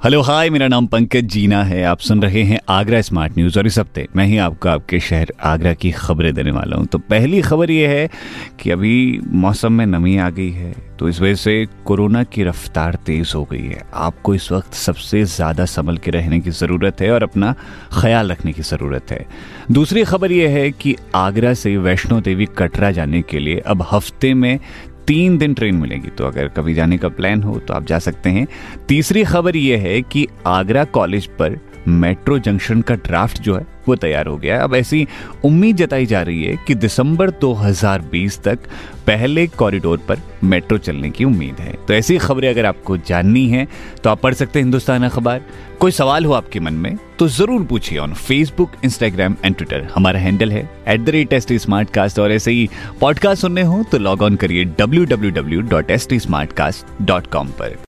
hello hi मेरा नाम पंकज जीना है। आप सुन रहे हैं आगरा स्मार्ट न्यूज़ और इस हफ़्ते मैं ही आपको आपके शहर आगरा की खबरें देने वाला हूँ। तो पहली खबर यह है कि अभी मौसम में नमी आ गई है तो इस वजह से कोरोना की रफ्तार तेज हो गई है। आपको इस वक्त सबसे ज़्यादा संभल के रहने की ज़रूरत है और अपना ख्याल रखने की ज़रूरत है। दूसरी खबर यह है कि आगरा से वैष्णो देवी कटरा जाने के लिए अब हफ़्ते में तीन दिन ट्रेन मिलेगी। तो अगर कभी जाने का प्लान हो तो आप जा सकते हैं। तीसरी खबर यह है कि आगरा कॉलेज पर मेट्रो जंक्शन का ड्राफ्ट जो है, वो तैयार हो गया अब ऐसी उम्मीद जताई जा रही है कि दिसंबर 2020 तक पहले कॉरिडोर पर मेट्रो चलने की उम्मीद है। तो ऐसी खबरें अगर आपको जाननी है तो आप पढ़ सकते हैं हिंदुस्तान अखबार। कोई सवाल हो आपके मन में तो ज़रूर पूछिए on Facebook Instagram and Twitter हमारा हैंडल है at the rate S T smart cast और ऐसे ही पॉडकास्ट सुनने हो तो लॉग ऑन करिए W W W dot S T smart cast dot com पर।